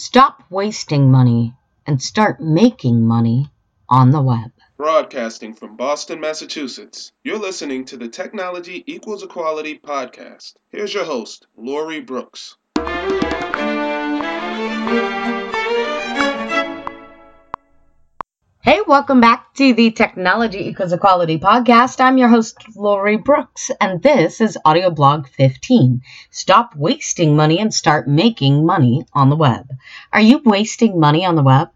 Stop wasting money and start making money on the web. Broadcasting from Boston, Massachusetts, you're listening to the Technology Equals Equality podcast. Here's your host, Lori Brooks. Hey, welcome back to the Technology Equals Equality podcast. I'm your host, Lori Brooks, and this is Audio Blog 15. Stop wasting money and start making money on the web. Are you wasting money on the web?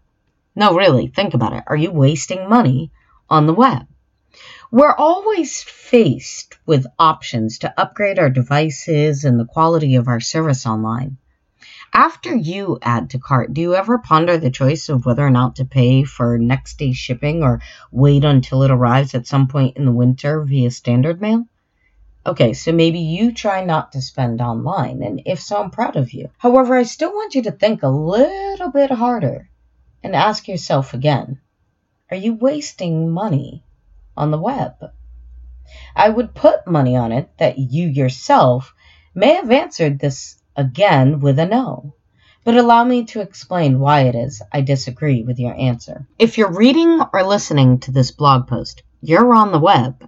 No, really, think about it. Are you wasting money on the web? We're always faced with options to upgrade our devices and the quality of our service online. After you add to cart, do you ever ponder the choice of whether or not to pay for next day shipping or wait until it arrives at some point in the winter via standard mail? Okay, so maybe you try not to spend online, and if so, I'm proud of you. However, I still want you to think a little bit harder and ask yourself again Are you wasting money on the web? I would put money on it that you yourself may have answered this again with a no. But allow me to explain why it is I disagree with your answer. If you're reading or listening to this blog post, you're on the web.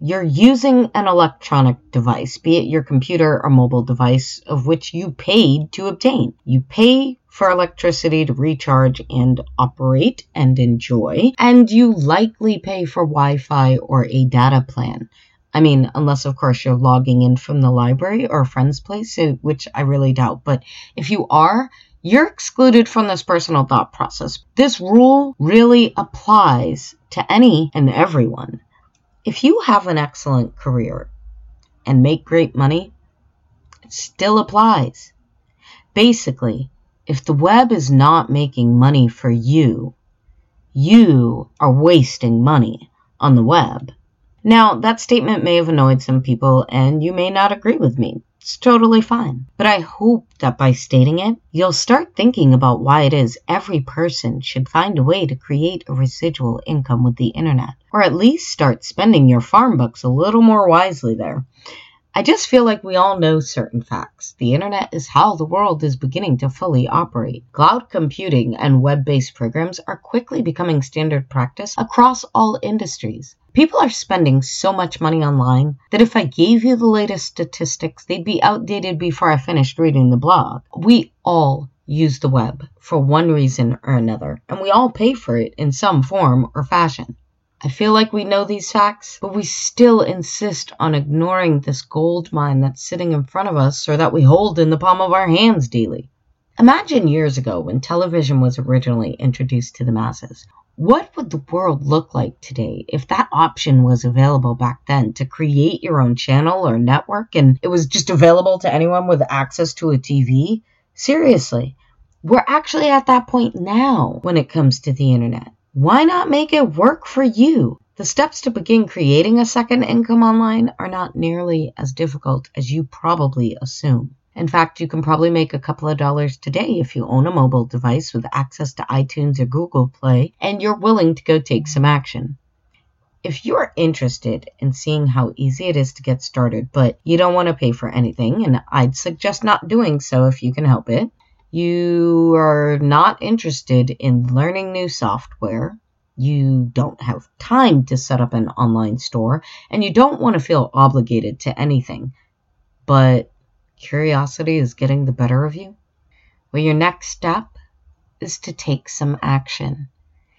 You're using an electronic device, be it your computer or mobile device, of which you paid to obtain. You pay for electricity to recharge and operate and enjoy, and you likely pay for Wi Fi or a data plan. I mean, unless of course you're logging in from the library or a friend's place, which I really doubt. But if you are, you're excluded from this personal thought process. This rule really applies to any and everyone. If you have an excellent career and make great money, it still applies. Basically, if the web is not making money for you, you are wasting money on the web. Now, that statement may have annoyed some people, and you may not agree with me. It's totally fine. But I hope that by stating it, you'll start thinking about why it is every person should find a way to create a residual income with the internet, or at least start spending your farm bucks a little more wisely there. I just feel like we all know certain facts. The internet is how the world is beginning to fully operate. Cloud computing and web based programs are quickly becoming standard practice across all industries. People are spending so much money online that if I gave you the latest statistics, they'd be outdated before I finished reading the blog. We all use the web for one reason or another, and we all pay for it in some form or fashion. I feel like we know these facts, but we still insist on ignoring this gold mine that's sitting in front of us or that we hold in the palm of our hands daily. Imagine years ago when television was originally introduced to the masses. What would the world look like today if that option was available back then to create your own channel or network and it was just available to anyone with access to a TV? Seriously, we're actually at that point now when it comes to the internet. Why not make it work for you? The steps to begin creating a second income online are not nearly as difficult as you probably assume. In fact, you can probably make a couple of dollars today if you own a mobile device with access to iTunes or Google Play and you're willing to go take some action. If you're interested in seeing how easy it is to get started, but you don't want to pay for anything, and I'd suggest not doing so if you can help it, you are not interested in learning new software, you don't have time to set up an online store, and you don't want to feel obligated to anything, but curiosity is getting the better of you? Well, your next step is to take some action.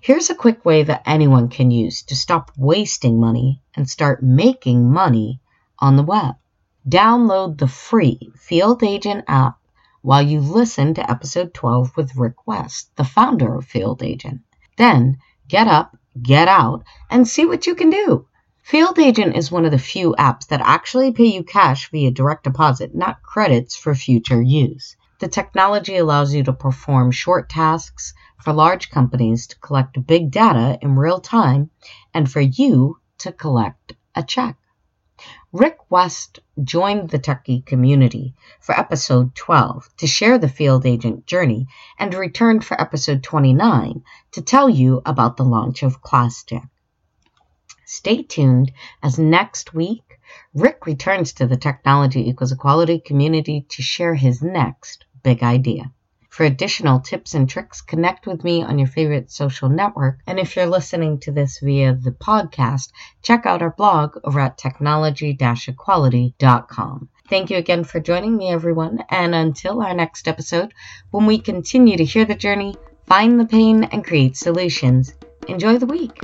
Here's a quick way that anyone can use to stop wasting money and start making money on the web. Download the free Field Agent app while you listen to episode 12 with Rick West, the founder of Field Agent. Then get up, get out, and see what you can do. Field Agent is one of the few apps that actually pay you cash via direct deposit, not credits for future use. The technology allows you to perform short tasks for large companies to collect big data in real time and for you to collect a check. Rick West joined the Techie community for episode 12 to share the field agent journey and returned for episode 29 to tell you about the launch of ClassJack. Stay tuned as next week Rick returns to the Technology Equals Equality community to share his next big idea. For additional tips and tricks, connect with me on your favorite social network. And if you're listening to this via the podcast, check out our blog over at technology equality.com. Thank you again for joining me, everyone. And until our next episode, when we continue to hear the journey, find the pain, and create solutions, enjoy the week.